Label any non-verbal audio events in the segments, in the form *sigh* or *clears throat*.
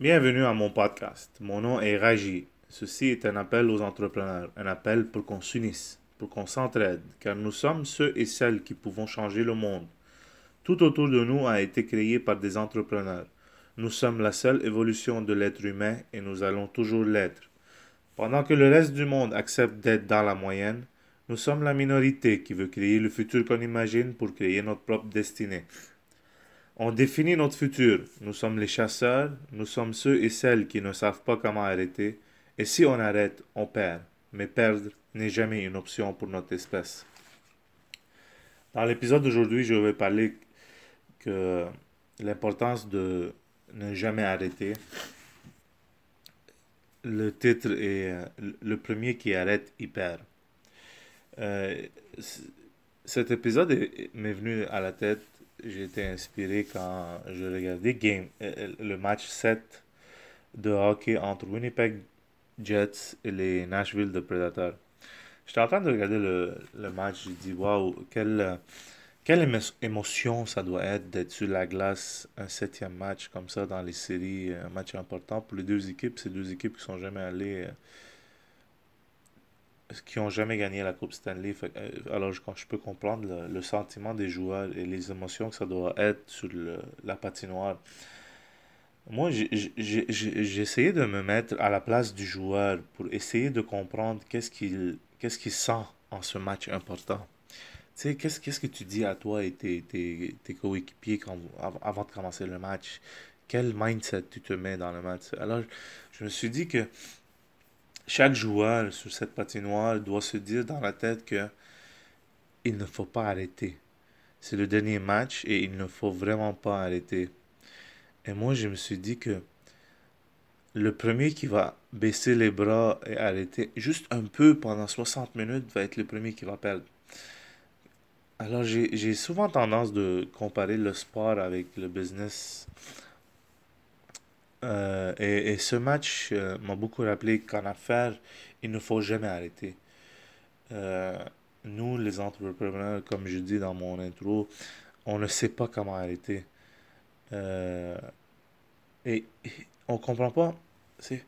Bienvenue à mon podcast. Mon nom est Raji. Ceci est un appel aux entrepreneurs, un appel pour qu'on s'unisse, pour qu'on s'entraide, car nous sommes ceux et celles qui pouvons changer le monde. Tout autour de nous a été créé par des entrepreneurs. Nous sommes la seule évolution de l'être humain et nous allons toujours l'être. Pendant que le reste du monde accepte d'être dans la moyenne, nous sommes la minorité qui veut créer le futur qu'on imagine pour créer notre propre destinée. On définit notre futur. Nous sommes les chasseurs, nous sommes ceux et celles qui ne savent pas comment arrêter, et si on arrête, on perd. Mais perdre n'est jamais une option pour notre espèce. Dans l'épisode d'aujourd'hui, je vais parler que l'importance de ne jamais arrêter. Le titre est Le premier qui arrête, il perd. Euh, cet épisode m'est venu à la tête. J'ai été inspiré quand je regardais game, euh, le match 7 de hockey entre Winnipeg Jets et les Nashville de Predators. J'étais en train de regarder le, le match. J'ai dit, waouh, quelle, quelle émotion ça doit être d'être sur la glace un septième match comme ça dans les séries, un match important pour les deux équipes. Ces deux équipes qui sont jamais allées qui n'ont jamais gagné la Coupe Stanley. Euh, alors, je, je peux comprendre le, sentiment des joueurs et les émotions que ça doit être sur la patinoire. Moi, j'ai essayé de me mettre à la place du joueur pour essayer de comprendre qu'est-ce qu'il qu'est-ce sent en ce match important. Tu sais, qu'est-ce qu'est-ce que tu dis à toi et tes, tes, tes coéquipiers quand, avant de commencer le match? Quel mindset tu te mets dans le match? Alors, je me suis dit que chaque joueur sur cette patinoire doit se dire dans la tête que il ne faut pas arrêter. C'est le dernier match et il ne faut vraiment pas arrêter. Et moi, je me suis dit que le premier qui va baisser les bras et arrêter juste un peu pendant 60 minutes va être le premier qui va perdre. Alors, j'ai souvent tendance de comparer le sport avec le business euh, et, et, ce match euh, m'a beaucoup rappelé qu'en affaires, il ne faut jamais arrêter. Euh, nous, les entrepreneurs, comme je dis dans mon intro, on ne sait pas comment arrêter. et, on comprend pas. C'est,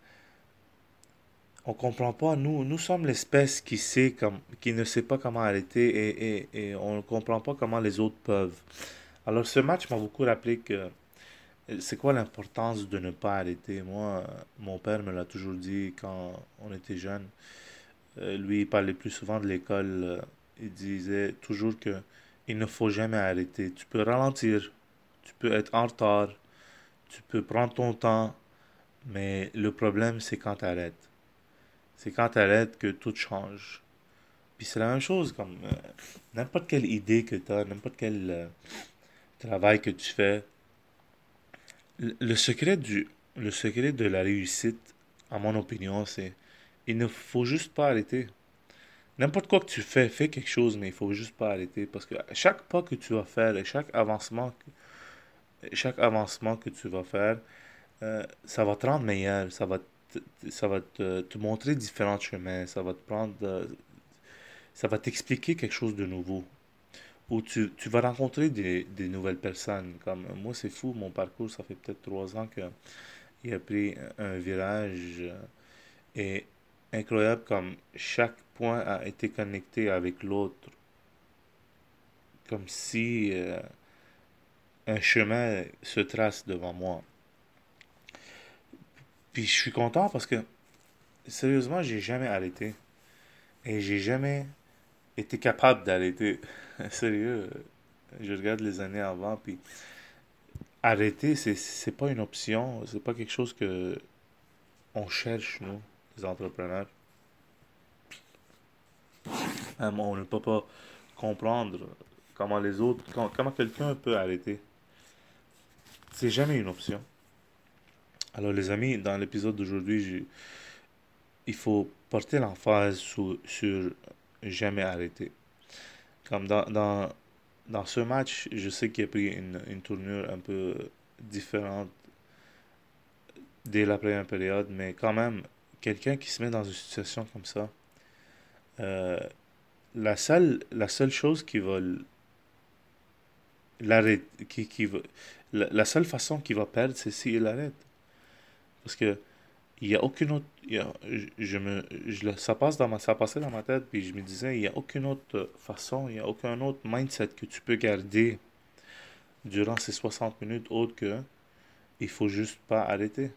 on comprend pas. Nous, nous sommes l'espèce qui sait comme, qui ne sait pas comment arrêter et, et, et on ne comprend pas comment les autres peuvent. Alors, ce match m'a beaucoup rappelé que c'est quoi l'importance de ne pas arrêter? Moi, mon père me l'a toujours dit quand on était jeune. Euh, lui, il parlait plus souvent de l'école. Euh, il disait toujours que il ne faut jamais arrêter. Tu peux ralentir, tu peux être en retard, tu peux prendre ton temps, mais le problème, c'est quand tu arrêtes. C'est quand tu arrêtes que tout change. Puis c'est la même chose comme euh, n'importe quelle idée que tu as, n'importe quel travail que tu fais le secret du le secret de la réussite, à mon opinion, c'est il ne faut juste pas arrêter. N'importe quoi que tu fais, fais quelque chose, mais il faut juste pas arrêter. Parce que chaque pas que tu vas faire et chaque avancement, chaque avancement que tu vas faire, euh, ça va te rendre meilleur, ça va te, ça va te, te montrer différents chemins, ça va te prendre, euh, ça va t'expliquer quelque chose de nouveau où tu, tu vas rencontrer des, des, nouvelles personnes. Comme moi, c'est fou, mon parcours, ça fait peut-être trois ans qu'il a pris un virage et incroyable comme chaque point a été connecté avec l'autre. Comme si euh, un chemin se trace devant moi. Puis je suis content parce que sérieusement, j'ai jamais arrêté. Et j'ai jamais été capable d'arrêter. *laughs* Sérieux, je regarde les années avant, puis arrêter, c'est, c'est pas une option, c'est pas quelque chose que on cherche, nous, les entrepreneurs. on ne peut pas comprendre comment les autres, comment quelqu'un peut arrêter. C'est jamais une option. Alors les amis, dans l'épisode d'aujourd'hui, il faut porter l'emphase sur, sur jamais arrêter. Comme dans, dans, dans ce match, je sais qu'il a pris une, une tournure un peu différente dès la première période, mais quand même, quelqu'un qui se met dans une situation comme ça, euh, la, seule, la seule chose qui va l'arrêter, qui, qui va, la, la, seule façon qu'il va perdre, c'est s'il arrête. Parce que il y a aucune autre. je, me, je, ça, passe dans ma, ça passait dans ma tête, puis je me disais, il n'y a aucune autre façon, il n'y a aucun autre mindset que tu peux garder durant ces 60 minutes autre que il faut juste pas arrêter.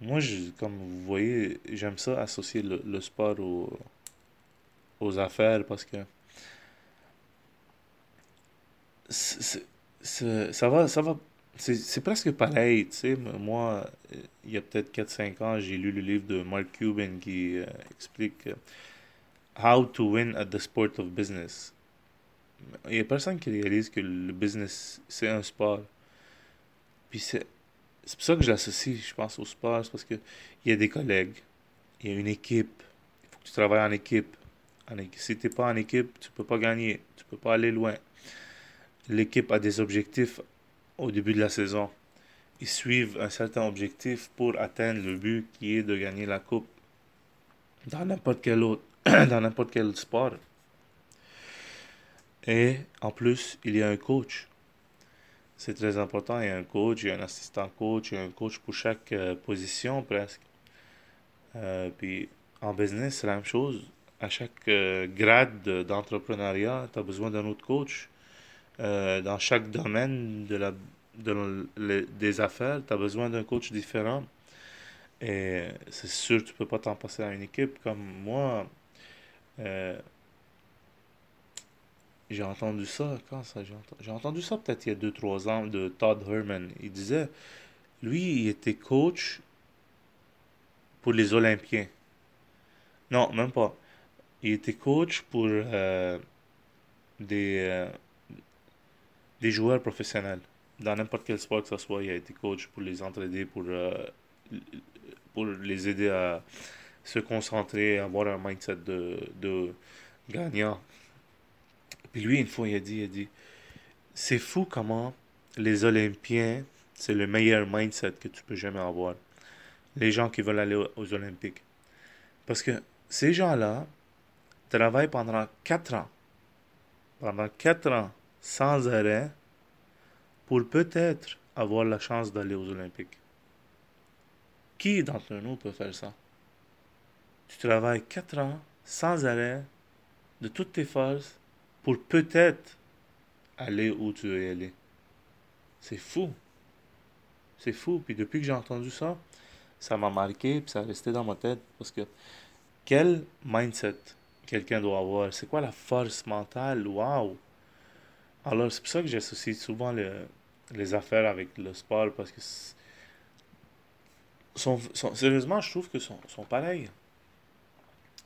Moi, je, comme vous voyez, j'aime ça associer le, sport aux affaires parce que ça va, ça va, c'est presque pareil, tu sais. Moi, il y a peut-être 4-5 ans, j'ai lu le livre de Mark Cuban qui euh, explique euh, How to win at the sport of business. Il n'y a personne qui réalise que le business, c'est un sport. Puis c'est pour ça que je l'associe, je pense, au sport. C'est parce qu'il y a des collègues, il y a une équipe. Il faut que tu travailles en équipe. Si tu n'es pas en équipe, tu peux pas gagner. Tu peux pas aller loin l'équipe a des objectifs au début de la saison. Ils suivent un certain objectif pour atteindre le but qui est de gagner la coupe dans n'importe quel autre, *clears throat* dans n'importe quel sport. Et en plus, il y a un coach. C'est très important. Il y a un coach, il y a un assistant coach, il y a un coach pour chaque euh, position presque. Euh, puis en business, c'est la même chose. À chaque euh, grade d'entrepreneuriat, tu as besoin d'un autre coach. Euh, dans chaque domaine de la, de des affaires, tu as besoin d'un coach différent. Et c'est sûr, tu peux pas t'en passer à une équipe. Comme moi, euh, j'ai entendu ça, quand ça j'ai entendu, entendu ça peut-être il y a 2-3 ans de Todd Herman. Il disait, lui, il était coach pour les Olympiens. Non, même pas. Il était coach pour euh, des, des joueurs professionnels. Dans n'importe quel sport que ce soit, il a été coach pour les entraider, pour, euh, pour les aider à se concentrer, avoir un mindset de, de gagnant. Puis lui, une fois, il a dit, il a dit, c'est fou comment les Olympiens, c'est le meilleur mindset que tu peux jamais avoir. Les gens qui veulent aller aux Olympiques. Parce que ces gens-là travaillent pendant quatre ans. Pendant quatre ans sans arrêt pour peut-être avoir la chance d'aller aux Olympiques. Qui d'entre nous peut faire ça? Tu travailles quatre ans sans arrêt de toutes tes forces pour peut-être aller où tu veux aller. C'est fou. C'est fou. Puis depuis que j'ai entendu ça, ça m'a marqué, puis ça a resté dans ma tête. Parce que quel mindset quelqu'un doit avoir? C'est quoi la force mentale? Waouh! Alors, c'est pour ça que j'associe souvent les affaires avec le sport parce que sont, sérieusement, je trouve que sont, sont pareils.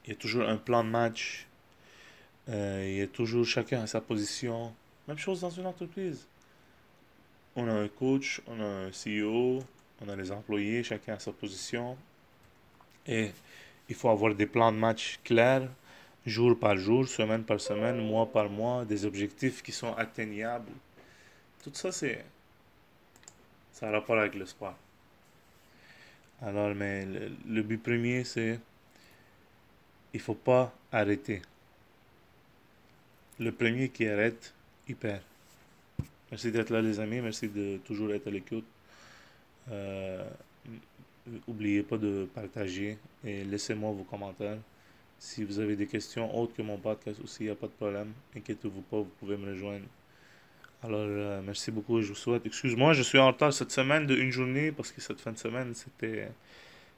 Il y a toujours un plan de match. Euh, il y a toujours chacun à sa position. Même chose dans une entreprise. On a un coach, on a un CEO, on a les employés, chacun à sa position. Et il faut avoir des plans de match clairs jour par jour, semaine par semaine, mois par mois, des objectifs qui sont atteignables. Tout ça, c'est. Ça a rapport avec le sport. Alors, mais le, but premier, c'est. Il faut pas arrêter. Le premier qui arrête, il perd. Merci d'être là, les amis. Merci de toujours être à l'écoute. Euh, N'oubliez pas de partager et laissez-moi vos commentaires. Si vous avez des questions autres que mon podcast aussi, il n'y a pas de problème. Inquiétez-vous pas, vous pouvez me rejoindre. Alors, euh, merci beaucoup. Je vous souhaite. Excuse-moi, je suis en retard cette semaine de une journée parce que cette fin de semaine, c'était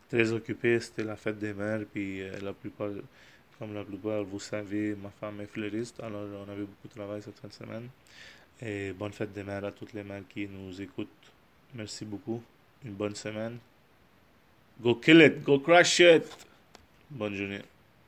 très occupé. C'était la fête des mères. Puis, euh, la plupart, comme la plupart, vous savez, ma femme est fleuriste. Alors, on avait beaucoup de travail cette fin de semaine. Et bonne fête des mères à toutes les mères qui nous écoutent. Merci beaucoup. Une bonne semaine. Go kill it. Go crush it. Bonne journée.